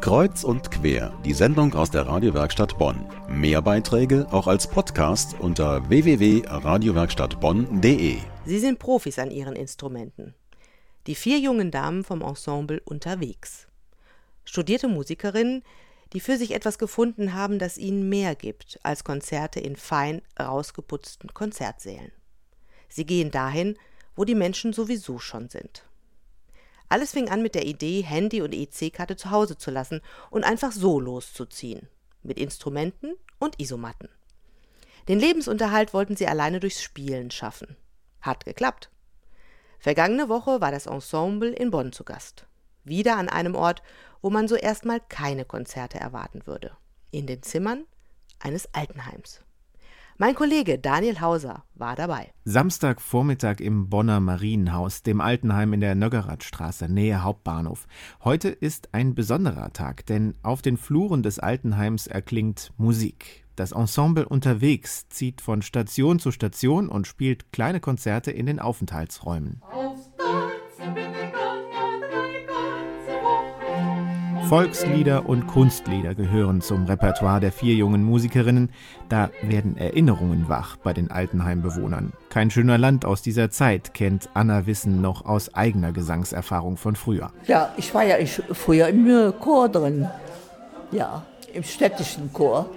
Kreuz und quer, die Sendung aus der Radiowerkstatt Bonn. Mehr Beiträge auch als Podcast unter www.radiowerkstattbonn.de. Sie sind Profis an ihren Instrumenten. Die vier jungen Damen vom Ensemble unterwegs. Studierte Musikerinnen, die für sich etwas gefunden haben, das ihnen mehr gibt als Konzerte in fein rausgeputzten Konzertsälen. Sie gehen dahin, wo die Menschen sowieso schon sind. Alles fing an mit der Idee, Handy und EC-Karte zu Hause zu lassen und einfach so loszuziehen. Mit Instrumenten und Isomatten. Den Lebensunterhalt wollten sie alleine durchs Spielen schaffen. Hat geklappt. Vergangene Woche war das Ensemble in Bonn zu Gast. Wieder an einem Ort, wo man so erstmal keine Konzerte erwarten würde. In den Zimmern eines Altenheims. Mein Kollege Daniel Hauser war dabei. Samstagvormittag im Bonner Marienhaus, dem Altenheim in der Nöggeradstraße, Nähe Hauptbahnhof. Heute ist ein besonderer Tag, denn auf den Fluren des Altenheims erklingt Musik. Das Ensemble unterwegs zieht von Station zu Station und spielt kleine Konzerte in den Aufenthaltsräumen. Auf Volkslieder und Kunstlieder gehören zum Repertoire der vier jungen Musikerinnen. Da werden Erinnerungen wach bei den Altenheimbewohnern. Kein schöner Land aus dieser Zeit kennt Anna Wissen noch aus eigener Gesangserfahrung von früher. Ja, ich war ja früher im Chor drin. Ja, im städtischen Chor.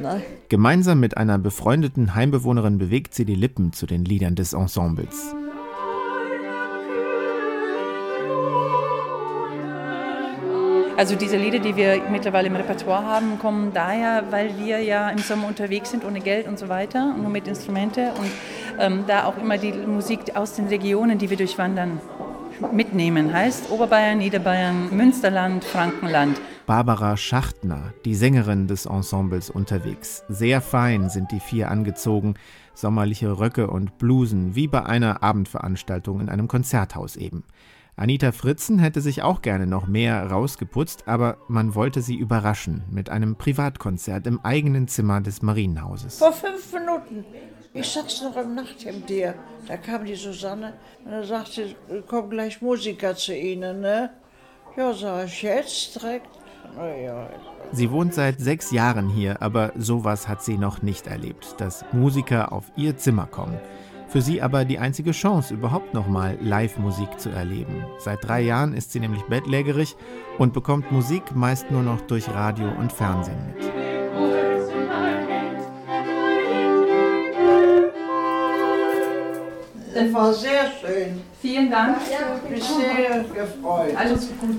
Ne? Gemeinsam mit einer befreundeten Heimbewohnerin bewegt sie die Lippen zu den Liedern des Ensembles. Also diese Lieder, die wir mittlerweile im Repertoire haben, kommen daher, weil wir ja im Sommer unterwegs sind ohne Geld und so weiter, nur mit Instrumente und ähm, da auch immer die Musik aus den Regionen, die wir durchwandern, mitnehmen. Heißt Oberbayern, Niederbayern, Münsterland, Frankenland. Barbara Schachtner, die Sängerin des Ensembles unterwegs. Sehr fein sind die vier angezogen, sommerliche Röcke und Blusen, wie bei einer Abendveranstaltung in einem Konzerthaus eben. Anita Fritzen hätte sich auch gerne noch mehr rausgeputzt, aber man wollte sie überraschen mit einem Privatkonzert im eigenen Zimmer des Marienhauses. Vor fünf Minuten. Ich saß noch im Nachthemd hier. Da kam die Susanne und er sagte, kommen gleich Musiker zu Ihnen, ne? Ja, sag ich jetzt direkt. Ja. Sie wohnt seit sechs Jahren hier, aber sowas hat sie noch nicht erlebt, dass Musiker auf ihr Zimmer kommen. Für sie aber die einzige Chance, überhaupt nochmal Live-Musik zu erleben. Seit drei Jahren ist sie nämlich bettlägerig und bekommt Musik meist nur noch durch Radio und Fernsehen mit. Das war sehr schön. Vielen Dank. Ich bin sehr gefreut. Alles gut.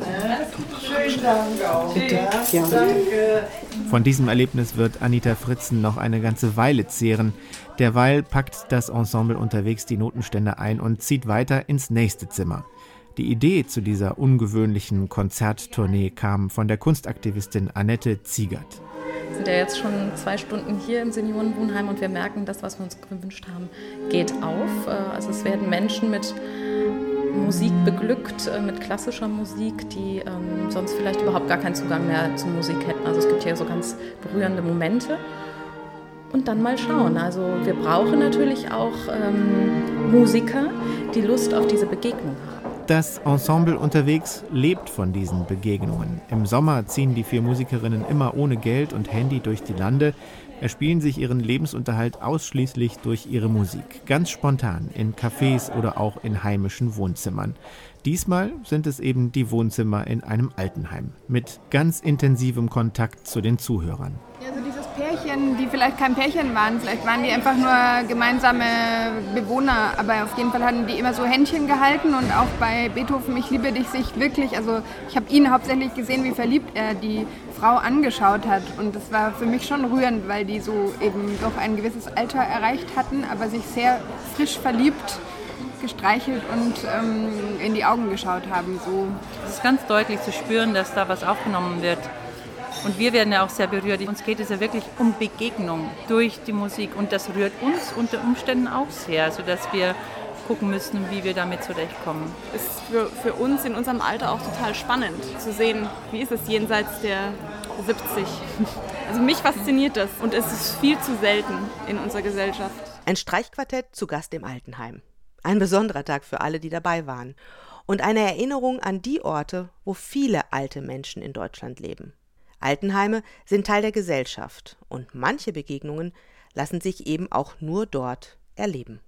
Schönen Dank auch. Bitte. Ja. Danke. Von diesem Erlebnis wird Anita Fritzen noch eine ganze Weile zehren. Derweil packt das Ensemble unterwegs die Notenstände ein und zieht weiter ins nächste Zimmer. Die Idee zu dieser ungewöhnlichen Konzerttournee kam von der Kunstaktivistin Annette Ziegert. Sind ja jetzt schon zwei Stunden hier im Seniorenwohnheim und wir merken, das, was wir uns gewünscht haben, geht auf. Äh, also es werden Menschen mit Musik beglückt, äh, mit klassischer Musik, die ähm, sonst vielleicht überhaupt gar keinen Zugang mehr zur Musik hätten. Also es gibt hier so ganz berührende Momente und dann mal schauen. Also wir brauchen natürlich auch ähm, Musiker, die Lust auf diese Begegnung haben. Das Ensemble unterwegs lebt von diesen Begegnungen. Im Sommer ziehen die vier Musikerinnen immer ohne Geld und Handy durch die Lande, erspielen sich ihren Lebensunterhalt ausschließlich durch ihre Musik, ganz spontan in Cafés oder auch in heimischen Wohnzimmern. Diesmal sind es eben die Wohnzimmer in einem Altenheim mit ganz intensivem Kontakt zu den Zuhörern. Pärchen, die vielleicht kein Pärchen waren, vielleicht waren die einfach nur gemeinsame Bewohner, aber auf jeden Fall hatten die immer so Händchen gehalten und auch bei Beethoven, ich liebe dich, sich wirklich, also ich habe ihn hauptsächlich gesehen, wie verliebt er die Frau angeschaut hat und das war für mich schon rührend, weil die so eben doch ein gewisses Alter erreicht hatten, aber sich sehr frisch verliebt gestreichelt und ähm, in die Augen geschaut haben. So. Es ist ganz deutlich zu spüren, dass da was aufgenommen wird. Und wir werden ja auch sehr berührt. Uns geht es ja wirklich um Begegnung durch die Musik. Und das rührt uns unter Umständen auch sehr, sodass wir gucken müssen, wie wir damit zurechtkommen. Es ist für, für uns in unserem Alter auch total spannend zu sehen, wie ist es jenseits der 70. Also mich fasziniert das und es ist viel zu selten in unserer Gesellschaft. Ein Streichquartett zu Gast im Altenheim. Ein besonderer Tag für alle, die dabei waren. und eine Erinnerung an die Orte, wo viele alte Menschen in Deutschland leben. Altenheime sind Teil der Gesellschaft und manche Begegnungen lassen sich eben auch nur dort erleben.